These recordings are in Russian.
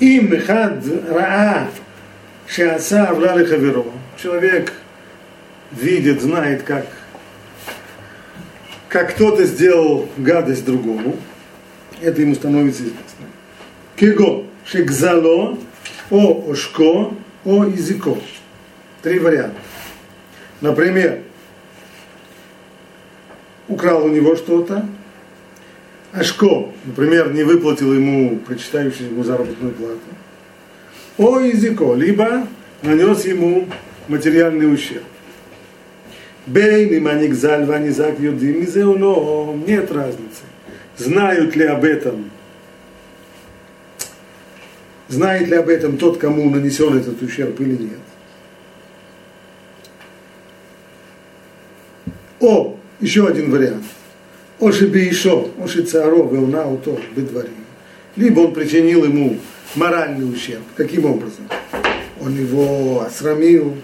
Им хад раа шааса авлали хаверо. Человек видит, знает, как, как кто-то сделал гадость другому. Это ему становится известно. Кего? Шекзало, о ошко, о языко. Три варианта. Например, украл у него что-то, Ашко, например, не выплатил ему прочитающий ему заработную плату. О языко, либо нанес ему материальный ущерб. Бей, миманик зальва, низак юдим, но нет разницы. Знают ли об этом знает ли об этом тот, кому нанесен этот ущерб или нет. О, еще один вариант. Оши еще, оши царо, веуна уто, бедвари. Либо он причинил ему моральный ущерб. Каким образом? Он его осрамил,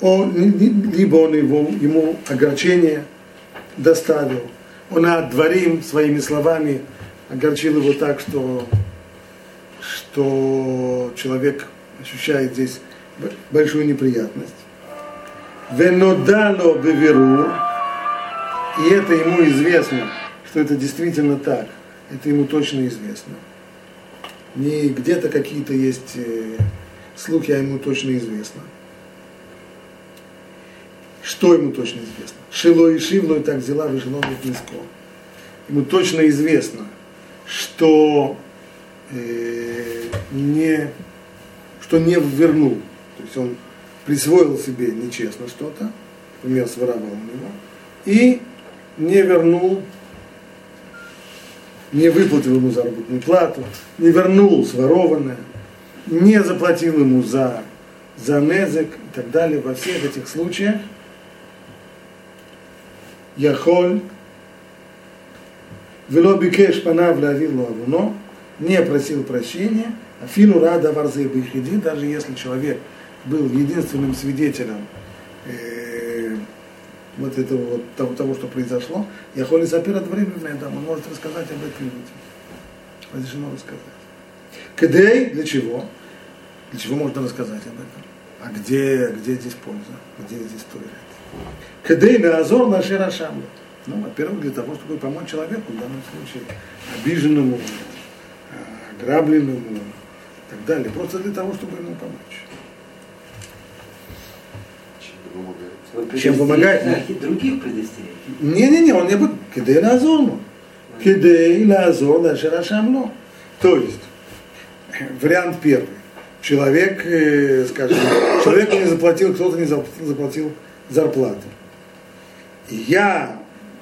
он, либо он его, ему огорчение доставил. Он отдворим своими словами огорчил его так, что, что человек ощущает здесь большую неприятность. Венодало беверу, и это ему известно, что это действительно так. Это ему точно известно. Не где-то какие-то есть э, слухи, а ему точно известно. Что ему точно известно? Шило и Шивло и так взяла выжено низко. Ему точно известно, что э, не, что не вернул. То есть он присвоил себе нечестно что-то, например, своровал у него, и не вернул, не выплатил ему заработную плату, не вернул сворованное, не заплатил ему за, за незек и так далее. Во всех этих случаях Яхоль Вело бикеш панав лавилу не просил прощения, а фину рада варзе бихиди, даже если человек был единственным свидетелем э, вот этого вот того, того, что произошло, я холи сапира временное, да, он может рассказать об этом людям. Разрешено рассказать. Кедей для чего? Для чего можно рассказать об этом? А где, где здесь польза? Где здесь туалет? Кедей на азор на широшамлю. Ну, во-первых, для того, чтобы помочь человеку, в данном случае, обиженному, ограбленному и так далее. Просто для того, чтобы ему помочь. Чем помогает? Других предостеречь. Не-не-не, он не будет. Кидей лазорну. Кидей лазор даже шамло. То есть, вариант первый. Человек, э, скажем, человеку не заплатил, кто-то не заплатил, заплатил зарплату. И я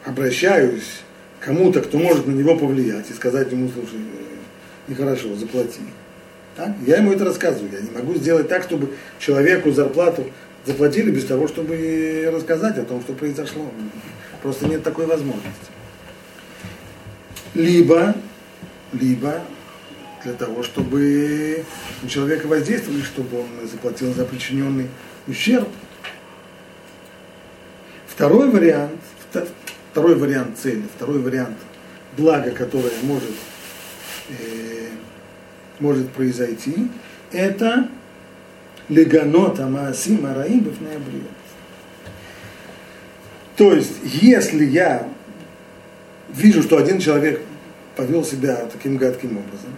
обращаюсь к кому-то, кто может на него повлиять и сказать ему, слушай, нехорошо, заплати. Так? Я ему это рассказываю. Я не могу сделать так, чтобы человеку зарплату заплатили без того, чтобы рассказать о том, что произошло. Просто нет такой возможности. Либо, либо для того, чтобы на человека воздействовали, чтобы он заплатил за причиненный ущерб. Второй вариант, второй вариант цели, второй вариант блага, которое может, э, может произойти, это леганот амаасим араим бифнеабриот. То есть, если я вижу, что один человек повел себя таким гадким образом,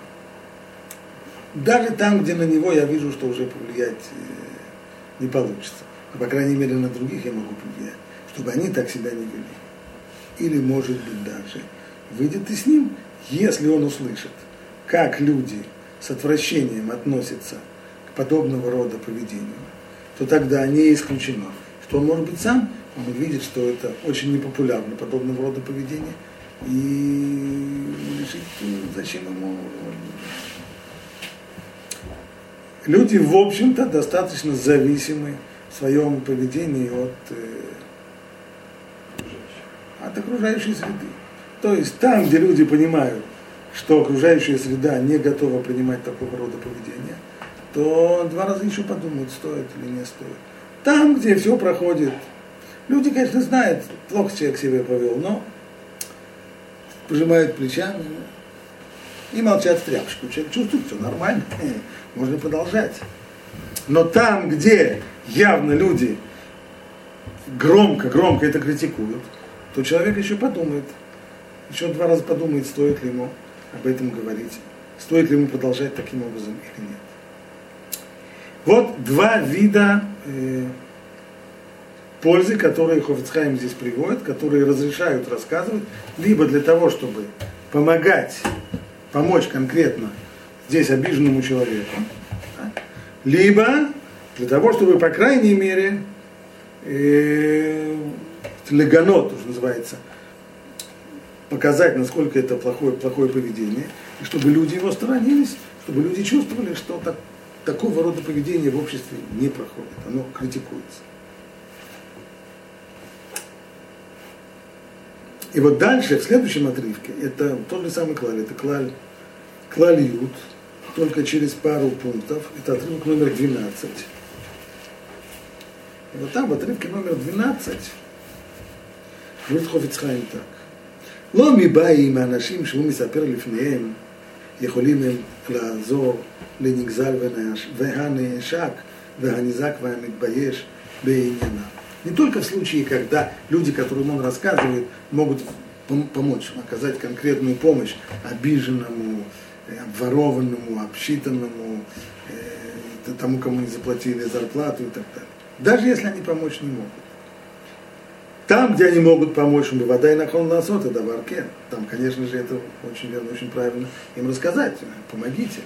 даже там, где на него я вижу, что уже повлиять э, не получится, а по крайней мере на других я могу повлиять, чтобы они так себя не вели или, может быть, даже выйдет и с ним, если он услышит, как люди с отвращением относятся подобного рода поведению, то тогда не исключено, что он, может быть, сам он увидит, что это очень непопулярно, подобного рода поведение, и решит, зачем ему... Люди, в общем-то, достаточно зависимы в своем поведении от э, от окружающей среды. То есть там, где люди понимают, что окружающая среда не готова принимать такого рода поведения, то два раза еще подумают, стоит или не стоит. Там, где все проходит, люди, конечно, знают, плохо человек себя повел, но пожимают плечами, и молчат в тряпочку. Человек чувствует, все нормально, можно продолжать. Но там, где явно люди громко-громко это критикуют, то человек еще подумает, еще два раза подумает, стоит ли ему об этом говорить, стоит ли ему продолжать таким образом или нет. Вот два вида э, пользы, которые Хофицхайм здесь приводит, которые разрешают рассказывать, либо для того, чтобы помогать, помочь конкретно здесь обиженному человеку, да, либо для того, чтобы, по крайней мере, э, леганот, уже называется, показать, насколько это плохое, плохое поведение, и чтобы люди его сторонились, чтобы люди чувствовали, что так, такого рода поведение в обществе не проходит, оно критикуется. И вот дальше, в следующем отрывке, это тот же самый клаль, это клаль, клаль ют, только через пару пунктов, это отрывок номер 12. И вот там, в отрывке номер 12, говорит Хофицхайм так. לא מבאים האנשים שהוא מספר לפניהם יכולים הם לעזור לנגזל והנעשק והנזק והמתבייש בענייניו. Не только в случае, когда люди, которым он рассказывает, могут помочь, оказать конкретную помощь обиженному, э, обворованному, обсчитанному, э, тому, кому не заплатили зарплату и так далее. Даже если они помочь не могут. Там, где они могут помочь, вода и нахон насот, это варке. Там, конечно же, это очень верно, очень правильно им рассказать. Помогите.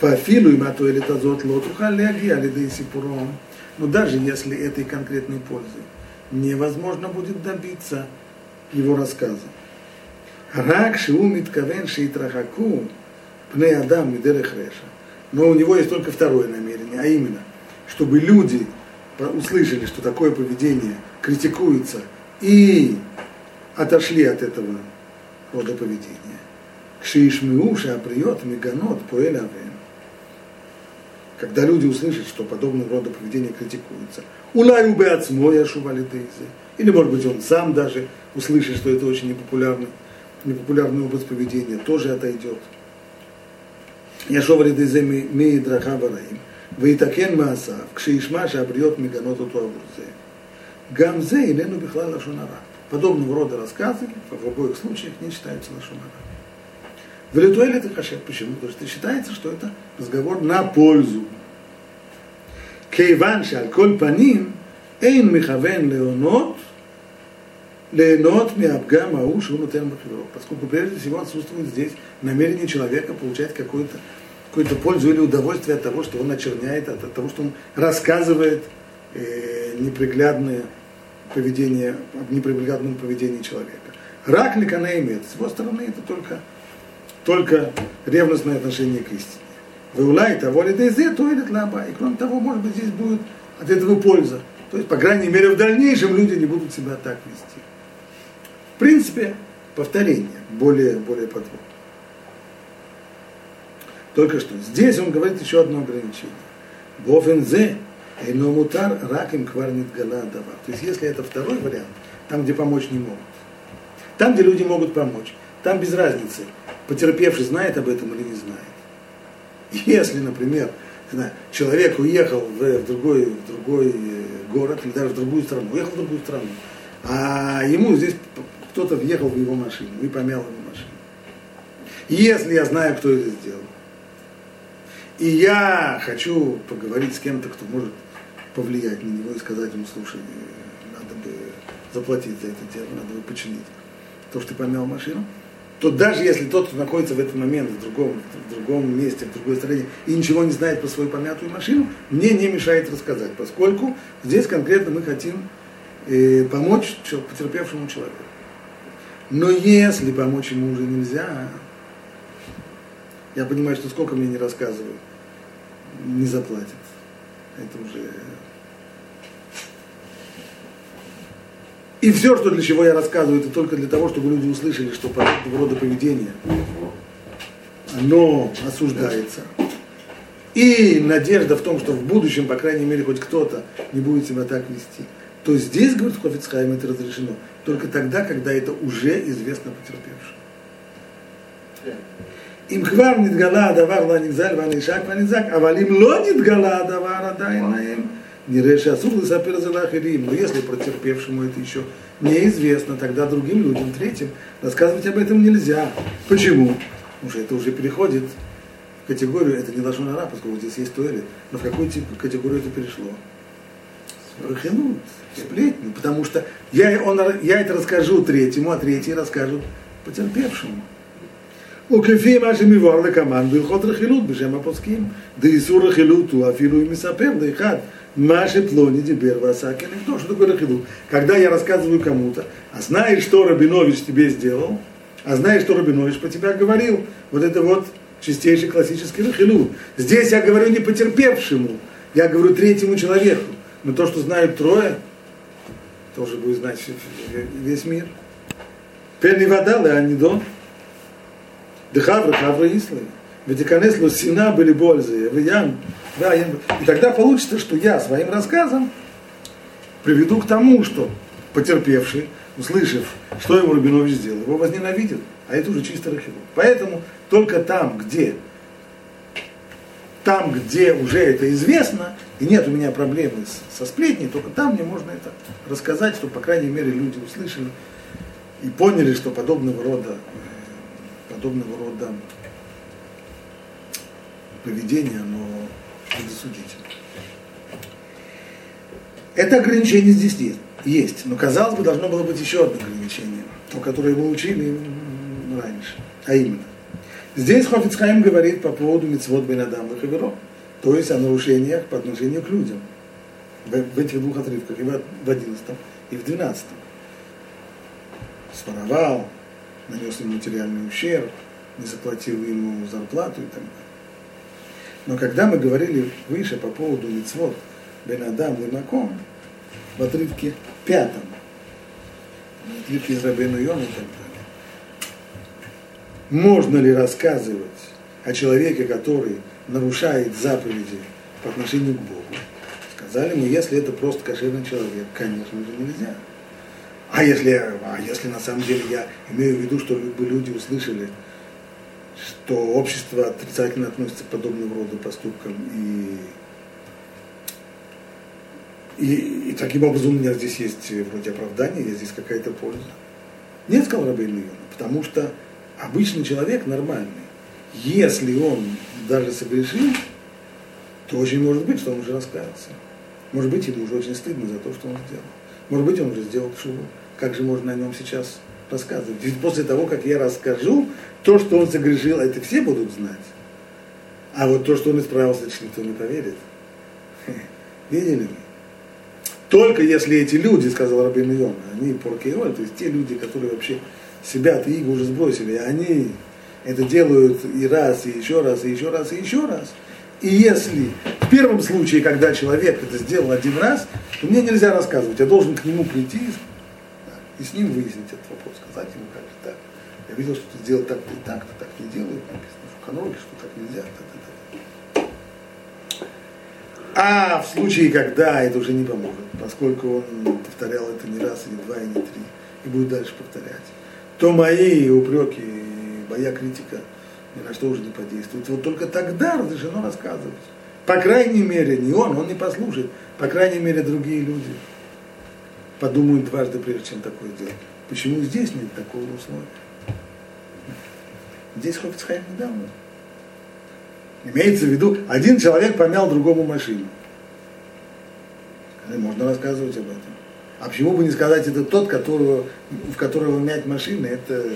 Фафилу им атуэлит азот лотуха леги алидей сипуром. Но даже если этой конкретной пользы невозможно будет добиться его рассказа. Рак шиумит кавен шиитрахаку пне адам мидерех реша. Но у него есть только второе намерение, а именно, чтобы люди услышали, что такое поведение критикуется, и отошли от этого рода поведения. Кшишмиу шаприот меганот поэль Когда люди услышат, что подобного рода поведение критикуется. Улай убе ацмоя шувалидейзе. Или, может быть, он сам даже услышит, что это очень непопулярный, непопулярный образ поведения, тоже отойдет. Яшова лидейзе ми драха вараим. ויתקן מעשיו, כשישמע שהבריות מגנות אותו עבור זה. גם זה איננו בכלל לשון הרע. Подобного рода рассказы в обоих случаях не считаются лошонара. В Литуэле это хашет. Почему? Потому что считается, что это разговор на пользу. כיוון שעל כל פנים אין מכוון להונות, ליהנות מהפגם ההוא שהוא נותן בחירות. Поскольку прежде всего отсутствует здесь намерение человека получать какое-то какую-то пользу или удовольствие от того, что он очерняет, от, того, что он рассказывает э, неприглядное поведение, об неприглядном поведении человека. Рак ликана имеет. С его стороны это только, только ревностное отношение к истине. Выулай того ли дейзе, то или тлаба. И кроме того, может быть, здесь будет от этого польза. То есть, по крайней мере, в дальнейшем люди не будут себя так вести. В принципе, повторение более, более подробно. Только что. Здесь он говорит еще одно ограничение. Бофензе, мутар раким кварнит гала дава. То есть если это второй вариант, там, где помочь не могут. Там, где люди могут помочь. Там без разницы, потерпевший знает об этом или не знает. Если, например, человек уехал в другой, в другой э, город или даже в другую страну, уехал в другую страну, а ему здесь кто-то въехал в его машину и помял его машину. Если я знаю, кто это сделал, и я хочу поговорить с кем-то, кто может повлиять на него и сказать ему, слушай, надо бы заплатить за это дело, надо бы починить то, что ты помял машину, то даже если тот, кто находится в этот момент в другом, в другом месте, в другой стране, и ничего не знает про свою помятую машину, мне не мешает рассказать, поскольку здесь конкретно мы хотим э, помочь потерпевшему человеку. Но если помочь ему уже нельзя, я понимаю, что сколько мне не рассказывают, не заплатят. Это уже... И все, что для чего я рассказываю, это только для того, чтобы люди услышали, что подобного рода поведение, оно осуждается. И надежда в том, что в будущем, по крайней мере, хоть кто-то не будет себя так вести. То здесь, говорит Хофицхайм, это разрешено только тогда, когда это уже известно потерпевшим. אם כבר נתגלה הדבר והנגזל והנשק והנזק, אבל אם לא נתגלה הדבר עדיין להם, נראה שאסור לספר это לאחרים. Но если потерпевшему это еще неизвестно, тогда другим людям, третьим, рассказывать об этом нельзя. Почему? Потому что это уже переходит в категорию, это не лошонара, поскольку здесь есть туалет, но в какую категорию это перешло? Рахинут, сплетни, потому что я, он, я это расскажу третьему, а третий расскажут потерпевшему. וכפי מה שמבואר לקמן בהלכות רכילות בשם הפוסקים, דאיסור רכילות הוא אפילו אם מספר לאחד מה שפלוני דיבר ועשה כנגדו. Что такое רכילות? Когда я рассказываю кому-то, а знаешь, что Рабинович тебе сделал, а знаешь, что Рабинович по тебя говорил, вот это вот чистейший классический рахилут. Здесь я говорю не потерпевшему, я говорю третьему человеку. Но то, что знают трое, тоже будет знать весь мир. Перни вода, леонидон. Дехавра, хавра ислы. Ветиканес сина были бользы, виян, да, и тогда получится, что я своим рассказом приведу к тому, что потерпевший, услышав, что ему Рубинович сделал, его возненавидит, а это уже чисто рахилу. Поэтому только там, где там, где уже это известно, и нет у меня проблемы со сплетней, только там мне можно это рассказать, чтобы, по крайней мере, люди услышали и поняли, что подобного рода подобного рода поведение, оно предосудительно. Это ограничение здесь есть, есть, но казалось бы, должно было быть еще одно ограничение, то, которое мы учили раньше, а именно. Здесь Хофицхайм говорит по поводу мецвод Бенадам и Хаверо, то есть о нарушениях по отношению к людям в, в этих двух отрывках, и в одиннадцатом, и в двенадцатом. Своровал, нанес ему материальный ущерб, не заплатил ему зарплату и так далее. Но когда мы говорили выше по поводу лицвод Бен Адам и Маком, в отрывке пятом, в отрывке из Рабену Йона и так далее, можно ли рассказывать о человеке, который нарушает заповеди по отношению к Богу? Сказали мы, если это просто кошерный человек, конечно же нельзя. А если, а если на самом деле я имею в виду, что люди услышали, что общество отрицательно относится к подобного рода поступкам и и, и таким образом у меня здесь есть вроде оправдание, есть здесь какая-то польза. Нет, сказал Рабейн Йона, потому что обычный человек нормальный, если он даже согрешил, то очень может быть, что он уже раскаялся. Может быть, ему уже очень стыдно за то, что он сделал. Может быть, он уже сделал шубу как же можно о нем сейчас рассказывать? Ведь после того, как я расскажу, то, что он согрешил, это все будут знать. А вот то, что он исправился, это никто не поверит. Видели ли? Только если эти люди, сказал Рабин Йон, они поркеоль, то есть те люди, которые вообще себя-то их уже сбросили, они это делают и раз, и еще раз, и еще раз, и еще раз. И если в первом случае, когда человек это сделал один раз, то мне нельзя рассказывать, я должен к нему прийти и с ним выяснить этот вопрос, сказать ему, как же так. Я видел, что ты сделал так-то и так-то, так не делают, написано в каноне, что так нельзя, так, так, так. А в случае, когда это уже не поможет, поскольку он повторял это не раз, и не два, и не три, и будет дальше повторять, то мои упреки, моя критика ни на что уже не подействует. Вот только тогда разрешено рассказывать. По крайней мере, не он, он не послушает, по крайней мере, другие люди подумают дважды, прежде чем такое делать. Почему здесь нет такого условия? Здесь Хофицхайм недавно. Имеется в виду, один человек помял другому машину. Можно рассказывать об этом. А почему бы не сказать, это тот, которого, в которого мять машины, это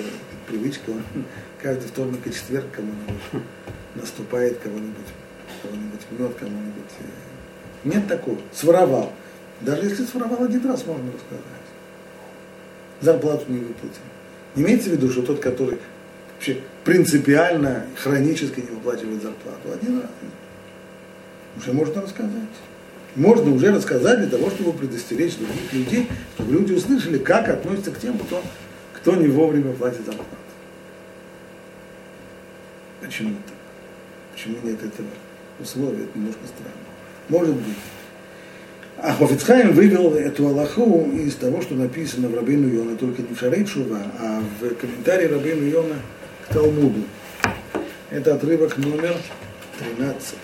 привычка, он каждый вторник и четверг кому-нибудь наступает, кого-нибудь, кого-нибудь мнет, кому-нибудь. Э, нет такого. Своровал. Даже если своровал один раз, можно рассказать. Зарплату не выплатил. Имеется в виду, что тот, который вообще принципиально, хронически не выплачивает зарплату, один раз. Уже можно рассказать. Можно уже рассказать для того, чтобы предостеречь других людей, чтобы люди услышали, как относятся к тем, кто, кто не вовремя платит зарплату. Почему так? Почему нет этого условия? Это немножко странно. Может быть. А Хофицхайм вывел эту Аллаху из того, что написано в Рабину Йона, только не в Шарей а в комментарии Рабину Йона к Талмуду. Это отрывок номер 13.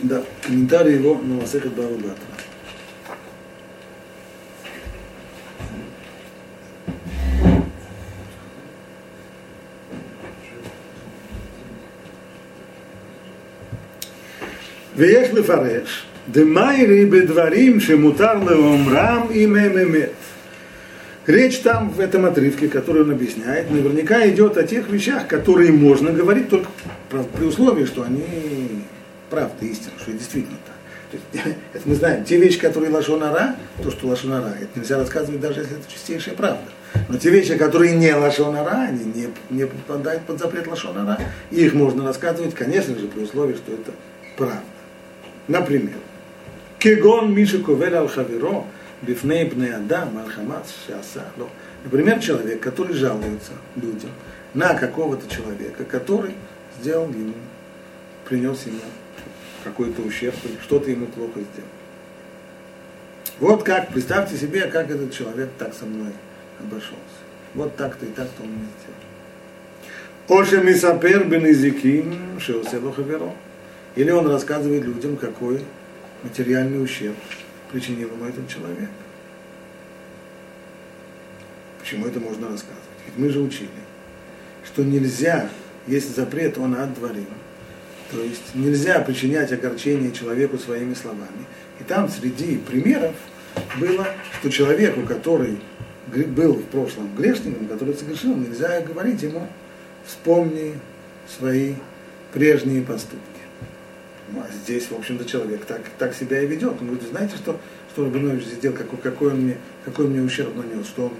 Да, комментарий его на Масехет Бавабатра. ויש לפרש, דמיירי בדברים שמותר לאומרם אם הם אמת. Речь там в этом отрывке, который он объясняет, наверняка идет о тех вещах, которые можно говорить только при условии, что они правда, истина, что это действительно так. Это мы знаем. Те вещи, которые лашонара, то, что лашонара, это нельзя рассказывать, даже если это чистейшая правда. Но те вещи, которые не лашонара, они не, не попадают под запрет лашонара, и их можно рассказывать, конечно же, при условии, что это правда. Например, Кегон Миша Ковер Ал Хаверо, Бифней Бне Адам, Ал Хамас, Шиасахло. Например, человек, который жалуется людям на какого-то человека, который сделал ему, принес ему какой-то ущерб или что-то ему плохо сделал. Вот как, представьте себе, как этот человек так со мной обошелся. Вот так-то и так-то он мне сделал. Оше бен изиким шеосело хаверо. Или он рассказывает людям, какой материальный ущерб причинил ему этот человек. Почему это можно рассказывать? Ведь мы же учили, что нельзя, есть запрет, он отдворил. То есть нельзя причинять огорчение человеку своими словами. И там среди примеров было, что человеку, который был в прошлом грешником, который согрешил, нельзя говорить ему, вспомни свои прежние поступки. Ну, а здесь, в общем-то, человек так, так себя и ведет. Он говорит, знаете, что, что Рабинович сделал, какой, какой, он мне, какой он мне ущерб нанес, что он...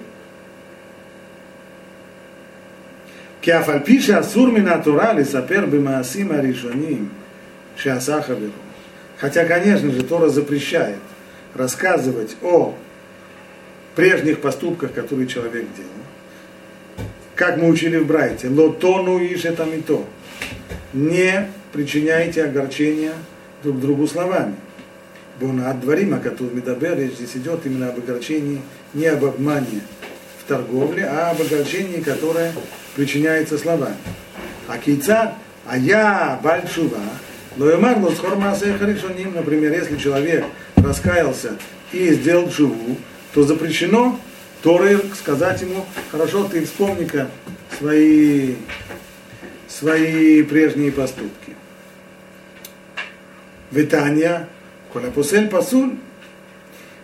Киафальпиши асурми натурали сапер бимаасима ришоним шиасахаберу. Хотя, конечно же, Тора запрещает рассказывать о прежних поступках, которые человек делал. Как мы учили в Брайте, лотону и что там и то Не причиняйте огорчения друг другу словами. Бона от дворима, который Медабер, здесь идет именно об огорчении, не об обмане в торговле, а об огорчении, которое причиняется словами. А кейцад, а я и марло с харишоним, например, если человек раскаялся и сделал живу, то запрещено Торы сказать ему, хорошо, ты вспомни-ка свои, свои прежние поступки. Витания, коля пусель пасуль,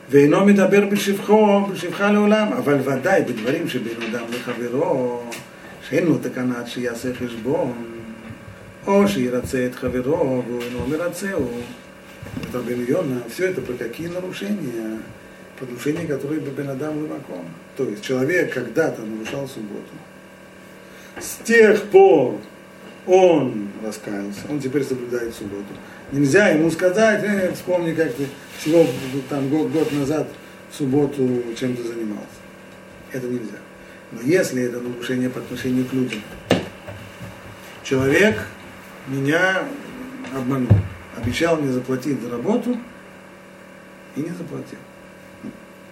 ואינו מדבר בשבחו, בשבחה לעולם, אבל ודאי בדברים שבין אדם לחברו, שאין לו תקנה עד שיעשה חשבון, או שירצה את חברו והוא אינו מרצהו. Это Рабин Йона, все это про какие нарушения? Про нарушения, которые бы Бен Адам Леваком. То есть человек когда-то нарушал субботу. С тех пор Он раскаялся, он теперь соблюдает субботу. Нельзя ему сказать, э, вспомни, как ты всего там год, год назад в субботу чем-то занимался. Это нельзя. Но если это нарушение по отношению к людям, человек меня обманул, обещал мне заплатить за работу и не заплатил.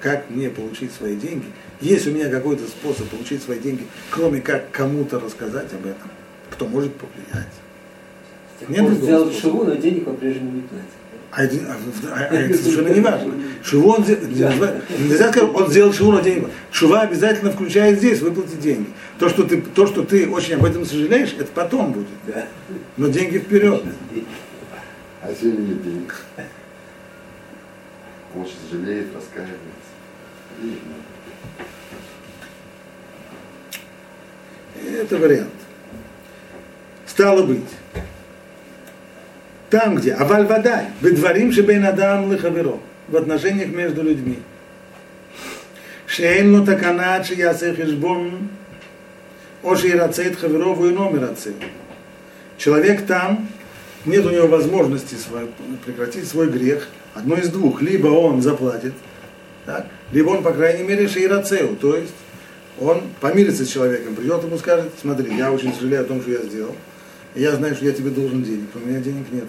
Как мне получить свои деньги? Есть у меня какой-то способ получить свои деньги, кроме как кому-то рассказать об этом, кто может повлиять. Нет он сделал шиву, но денег по-прежнему не платит. А это, а, а, а это совершенно не важно. Шиву он, нельзя сказать, он сделал шиву на деньги. Шува обязательно включает здесь выплатить деньги. То что, ты, то, что ты очень об этом сожалеешь, это потом будет. Да. Но деньги вперед. А сегодня нет денег. Он сейчас жалеет, раскаивается. Это вариант. Стало быть, там, где, аваль вадай, бедварим шебейн адам лихаверо, в отношениях между людьми. Шейн ло такана, че ясе хешбон, оши и рацет хаверову и номер рацет. Человек там, нет у него возможности свой, прекратить свой грех, одно из двух, либо он заплатит, так, либо он, по крайней мере, шейрацеу, то есть он помирится с человеком, придет ему скажет, смотри, я очень сожалею о том, что я сделал, я знаю, что я тебе должен денег, у меня денег нет.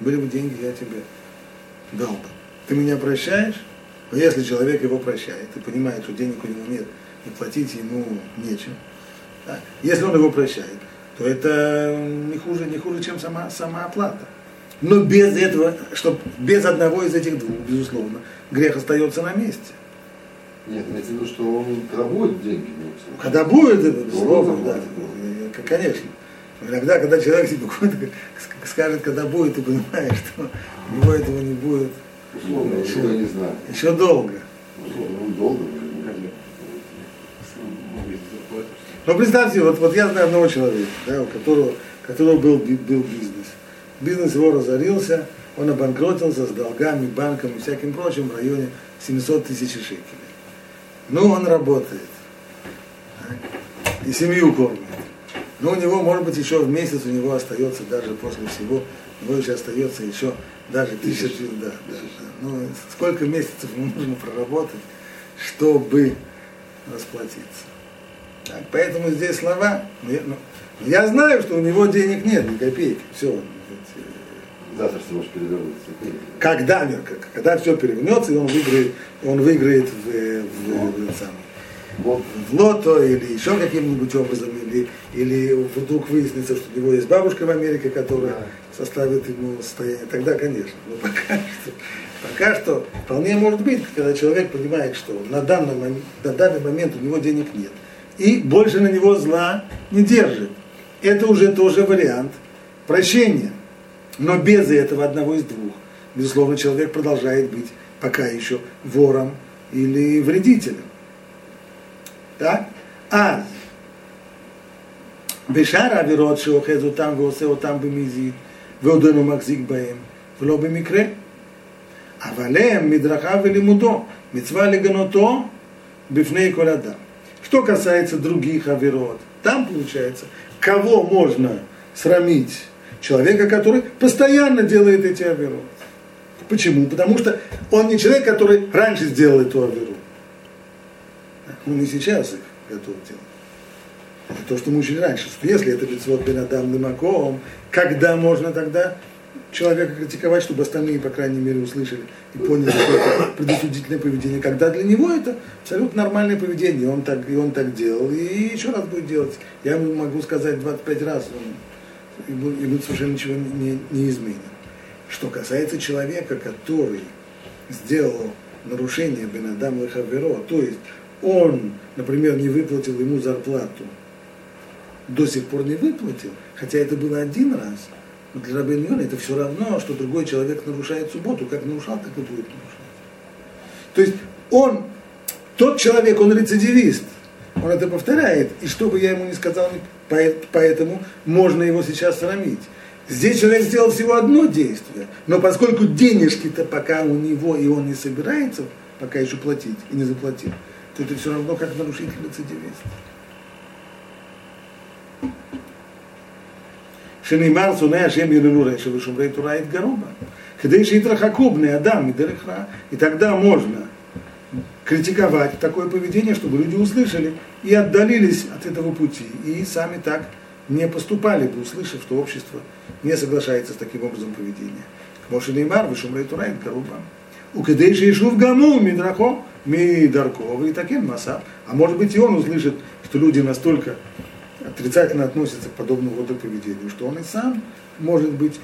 Были бы деньги, я тебе дал бы. Ты меня прощаешь? Но если человек его прощает и понимает, что денег у него нет, и платить ему нечем, да, если он его прощает, то это не хуже, не хуже, чем сама, сама оплата. Но без этого, чтобы без одного из этих двух, безусловно, грех остается на месте. Нет, имеется в виду, что он когда будет деньги. Когда будет, безусловно, да, конечно. Иногда, когда человек тебе скажет, когда будет, ты понимаешь, что у него этого не будет. Условно, еще, не знаю. еще долго. Условно, ну, долго. Но представьте, вот, вот я знаю одного человека, да, у которого, которого был, был бизнес. Бизнес его разорился, он обанкротился с долгами, банком и всяким прочим в районе 700 тысяч шекелей. Ну, он работает. И семью кормит. Но у него, может быть, еще в месяц у него остается даже после всего, у него еще остается еще даже тысяча, да, да. Ну, сколько месяцев ему нужно проработать, чтобы расплатиться. Так, поэтому здесь слова, ну, я, ну, я знаю, что у него денег нет, ни копейки, все. Завтра все может перевернуться. Когда, когда все перевернется, и он выиграет, он выиграет в, в, в, в самый в лото или еще каким-нибудь образом, или, или вдруг выяснится, что у него есть бабушка в Америке, которая да. составит ему состояние, тогда, конечно. Но пока что, пока что вполне может быть, когда человек понимает, что на данный, момент, на данный момент у него денег нет, и больше на него зла не держит. Это уже тоже вариант прощения. Но без этого одного из двух, безусловно, человек продолжает быть пока еще вором или вредителем Так? אז בשאר העבירות שאוחז אותם ועושה אותם במזיד ועודנו מחזיק בהם ולא במקרה אבל הם מדרכיו ולימודו מצווה לגנותו בפני כל אדם. Что касается других авирот, там получается, кого можно срамить? Человека, который постоянно делает эти авирот. Почему? Потому что он не человек, который раньше сделал эту авиру. Он и сейчас их готов делать. Это то, что мы учили раньше, что если это бицвот бен адам лимаком, когда можно тогда человека критиковать, чтобы остальные, по крайней мере, услышали и поняли, что это предосудительное поведение, когда для него это абсолютно нормальное поведение, он так, и он так делал, и еще раз будет делать. Я ему могу сказать 25 раз, он, и, и совершенно ничего не, не изменит. Что касается человека, который сделал нарушение Бенадам Лехаверо, то есть он, например, не выплатил ему зарплату, до сих пор не выплатил, хотя это было один раз, но для Рабин Йона это все равно, что другой человек нарушает субботу, как нарушал, так и будет нарушать. То есть он, тот человек, он рецидивист, он это повторяет, и что бы я ему не сказал, поэтому можно его сейчас срамить. Здесь человек сделал всего одно действие, но поскольку денежки-то пока у него, и он не собирается пока еще платить, и не заплатил, то это все равно как нарушитель рецидивист. שנאמר שונא השם יללו רשע ושומרי תורה יתגרו בה. כדי שיתרחקו בני אדם מדרך רעה. И тогда можно критиковать такое поведение, чтобы люди услышали и отдалились от этого пути, и сами так не поступали бы, услышав, что общество не соглашается с таким образом поведения. Моше Неймар, Вишумрей Турай, Каруба. У Кадейши Ишув Гаму, Мидрахо, Мидаркова и таким Масав. А может быть и он услышит, что люди настолько отрицательно относятся к подобному роду поведению, что он и сам, может быть,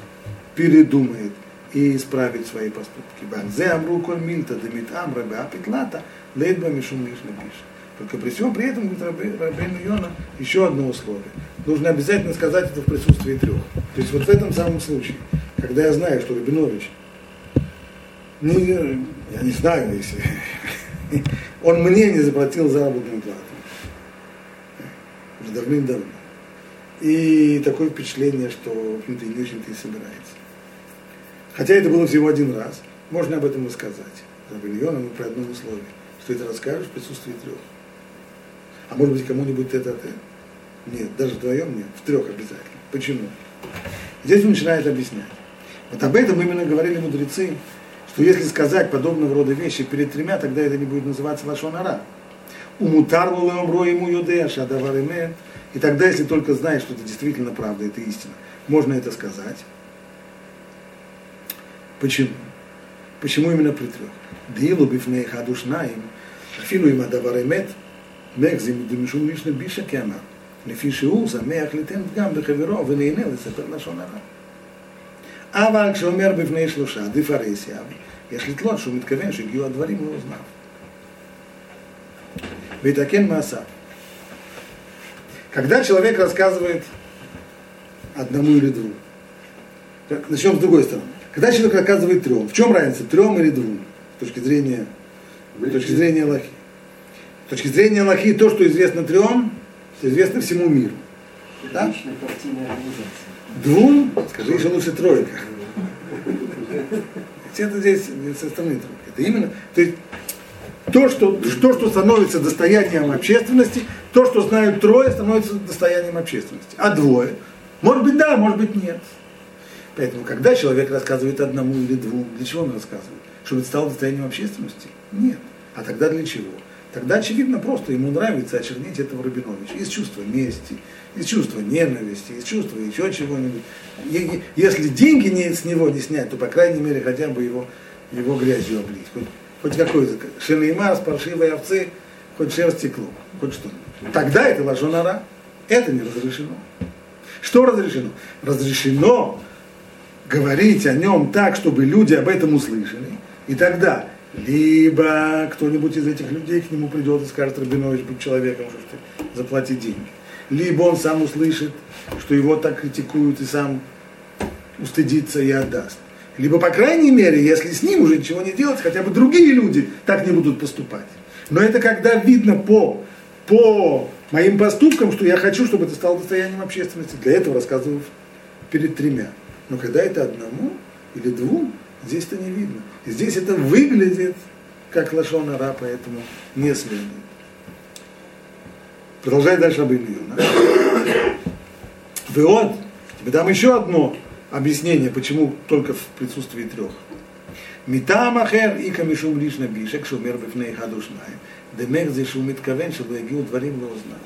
передумает и исправит свои поступки. Банзе амру коль мильта демит амра беапитлата лейдба мишум лишна пишет. Только при всем при этом, говорит Рабейну Йона, еще одно условие. Нужно обязательно сказать это в присутствии трех. То есть вот в этом самом случае, когда я знаю, что Рабинович, не, я не знаю, если он мне не заплатил заработную плату. Уже давным-давно. И такое впечатление, что, в общем-то, не очень-то и собирается. Хотя это было всего один раз. Можно об этом и сказать. Рабельоном и при одном условии, что это расскажешь в присутствии трех. А может быть, кому-нибудь это ты? Нет, даже вдвоем нет, в трех обязательно. Почему? Здесь он начинает объяснять. Вот об этом именно говорили мудрецы, что если сказать подобного рода вещи перед тремя, тогда это не будет называться лашонара. Умутарлу леомро ему юдеш, адавар И тогда, если только знаешь, что это действительно правда, это истина, можно это сказать. Почему? Почему именно при трех? Дилу бифней хадушна им, афилу им адавар эмет, мэгзим дымишум мишна биша кема, лефишиу замеях литен дгам бехаверо, венейне лисапер лашонара. לשון הרע. אבל כשאומר בפני שלושה דיפרסיה, יש לתלות שהוא מתכוון שהגיעו הדברים לאוזניו. ויתקן מעשיו. Когда человек рассказывает одному или двум, начнем с другой стороны. Когда человек рассказывает трем, в чем разница, трем или двум, с точки зрения, с точки зрения Аллахи? С точки зрения Аллахи, то, что известно трем, известно всему миру. Да? Двум, скажи еще лучше тройка. Это здесь со стороны тройки. Это именно, то есть то что, то, что становится достоянием общественности, то, что знают трое, становится достоянием общественности. А двое, может быть да, может быть нет. Поэтому, когда человек рассказывает одному или двум, для чего он рассказывает? Чтобы это стало достоянием общественности? Нет. А тогда для чего? Тогда, очевидно, просто ему нравится очернить этого Рабиновича из чувства мести, из чувства ненависти, из чувства еще чего-нибудь. Если деньги не, с него не снять, то, по крайней мере, хотя бы его, его грязью облить. Хоть, хоть какой-то шелеймар с овцы, хоть шерсть стекло, хоть что Тогда это лажонара. Это не разрешено. Что разрешено? Разрешено говорить о нем так, чтобы люди об этом услышали. И тогда либо кто-нибудь из этих людей к нему придет и скажет, Рабинович, будь человеком, что ты заплати деньги. Либо он сам услышит, что его так критикуют и сам устыдится и отдаст. Либо, по крайней мере, если с ним уже ничего не делать, хотя бы другие люди так не будут поступать. Но это когда видно по, по моим поступкам, что я хочу, чтобы это стало достоянием общественности. Для этого рассказываю перед тремя. Но когда это одному или двум, здесь это не видно. И здесь это выглядит как лошона ра, поэтому не следует продолжает дальше об Ильюна. Вы вот, тебе дам еще одно объяснение, почему только в присутствии трех. Митамахер и камишум лишна бишек шумер бифней хадушнаем. Демех зе шумит кавен, чтобы егил дворим его знал.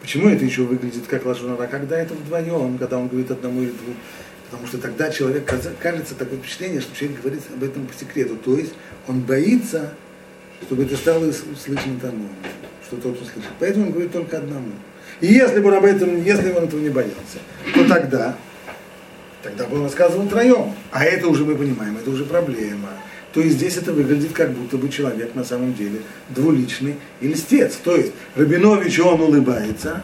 Почему это еще выглядит как лажунара? Когда это вдвоем, когда он говорит одному или двум. Потому что тогда человек, кажется, такое впечатление, что человек говорит об этом по секрету. То есть он боится, чтобы это стало слышно тому что тот услышит. Поэтому он говорит только одному. И если бы он об этом, если бы он этого не боялся, то тогда, тогда бы он рассказывал троем. А это уже мы понимаем, это уже проблема. То есть здесь это выглядит как будто бы человек на самом деле двуличный и льстец. То есть Рабинович, он улыбается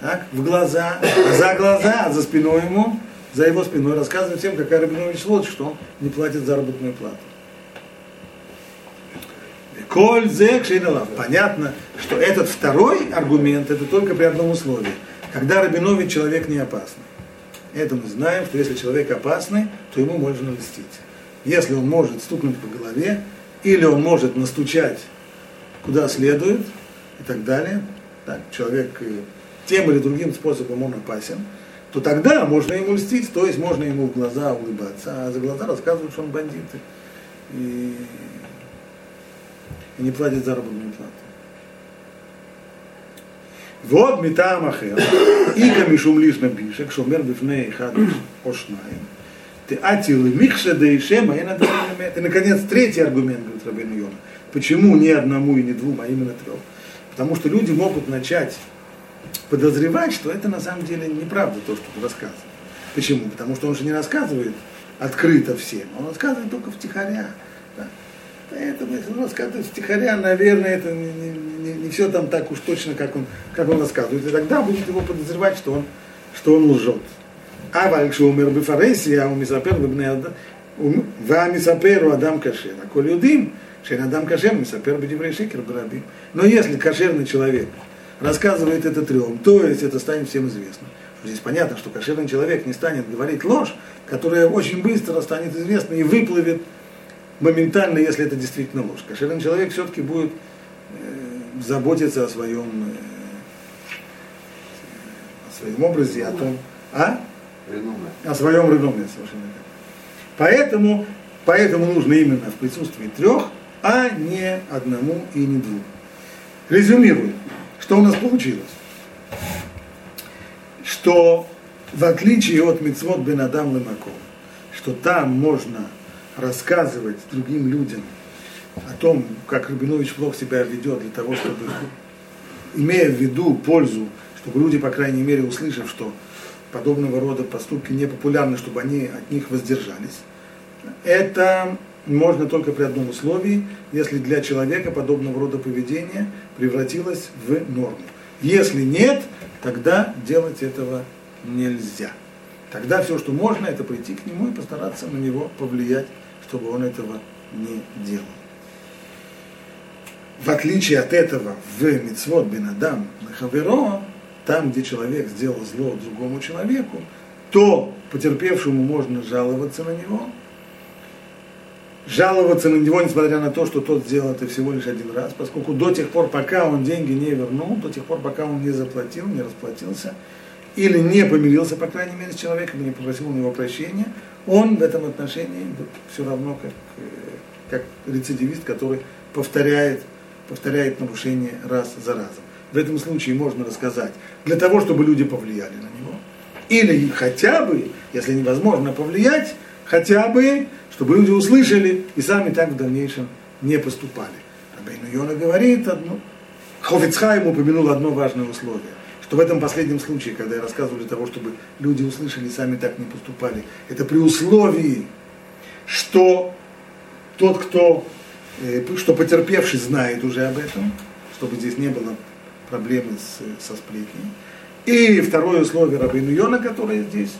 так, в глаза, а за глаза, а за спиной ему за его спиной, рассказывает всем, какая Рабинович сволочь, что он не платит заработную плату. Коль зе Понятно, что этот второй аргумент, это только при одном условии. Когда Рабинович человек не опасный. Это мы знаем, что если человек опасный, то ему можно льстить. Если он может стукнуть по голове, или он может настучать куда следует, и так далее, так, человек э, тем или другим способом он опасен, то тогда можно ему льстить, то есть можно ему в глаза улыбаться, а за глаза рассказывают, что он бандит и, и не платит заработную плату. Вот метам ахер, и камишум лиш напишек, шумер бифней хадыш ошнаем. Ты атил и михше да и ишема, и наконец третий аргумент, говорит Рабин Йона. Почему не одному и не двум, а именно трех? Потому что люди могут начать подозревать, что это на самом деле неправда то, что ты рассказываешь. Почему? Потому что он же не рассказывает открыто всем, он рассказывает только втихаря. Да? Это мы он рассказывает стихаря, наверное, это не, не, не, не все там так уж точно, как он, как он рассказывает. И тогда будет его подозревать, что он, что он лжет. А вальшу умер бы фарейси, а у мисапер ва мисаперу адам кашер. А коль юдим, шен адам кашер, мисапер бы деврей шикер барабим. Но если кошерный человек рассказывает это трем, то есть это станет всем известно. Здесь понятно, что кошерный человек не станет говорить ложь, которая очень быстро станет известна и выплывет моментально, если это действительно ложь. Кошерный человек все-таки будет э, заботиться о своем, э, о своем образе, о том, а? О своем реноме, совершенно верно. Поэтому, поэтому нужно именно в присутствии трех, а не одному и не двум. Резюмируем. Что у нас получилось? Что в отличие от Мицвод Бен Адам Лемаком, что там можно рассказывать другим людям о том, как Рабинович плохо себя ведет для того, чтобы, имея в виду пользу, чтобы люди, по крайней мере, услышав, что подобного рода поступки не популярны, чтобы они от них воздержались. Это можно только при одном условии, если для человека подобного рода поведение превратилось в норму. Если нет, тогда делать этого нельзя. Тогда все, что можно, это прийти к нему и постараться на него повлиять, чтобы он этого не делал. В отличие от этого, в Мицвод Бенадам Хаверо, там, где человек сделал зло другому человеку, то потерпевшему можно жаловаться на него, жаловаться на него, несмотря на то, что тот сделал это всего лишь один раз, поскольку до тех пор, пока он деньги не вернул, до тех пор, пока он не заплатил, не расплатился, или не помирился, по крайней мере, с человеком, не попросил у него прощения, он в этом отношении все равно как, э, как рецидивист, который повторяет, повторяет нарушение раз за разом. В этом случае можно рассказать для того, чтобы люди повлияли на него. Или хотя бы, если невозможно повлиять, хотя бы, чтобы люди услышали и сами так в дальнейшем не поступали. Рабейну Йона говорит, одно, Хофицхайм упомянул одно важное условие что в этом последнем случае, когда я рассказывал для того, чтобы люди услышали и сами так не поступали, это при условии, что тот, кто, э, что потерпевший знает уже об этом, чтобы здесь не было проблемы с, со сплетней. И второе условие Рабину Йона, которое здесь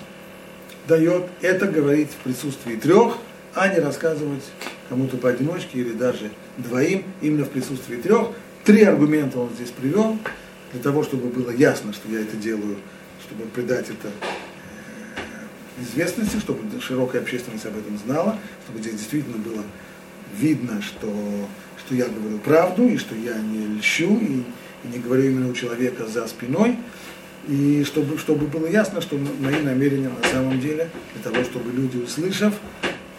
дает, это говорить в присутствии трех, а не рассказывать кому-то поодиночке или даже двоим, именно в присутствии трех. Три аргумента он здесь привел для того, чтобы было ясно, что я это делаю, чтобы придать это э, известности, чтобы широкая общественность об этом знала, чтобы здесь действительно было видно, что, что я говорю правду, и что я не льщу, и, и не говорю именно у человека за спиной, и чтобы, чтобы было ясно, что мои намерения на самом деле для того, чтобы люди, услышав,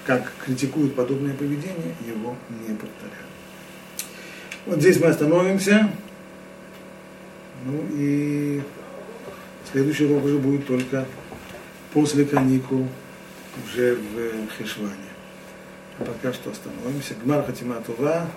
как критикуют подобное поведение, его не повторяют. Вот здесь мы остановимся. Ну и следующий урок уже будет только после каникул уже в Хешване. А пока что остановимся. Гмар Хатима Тува.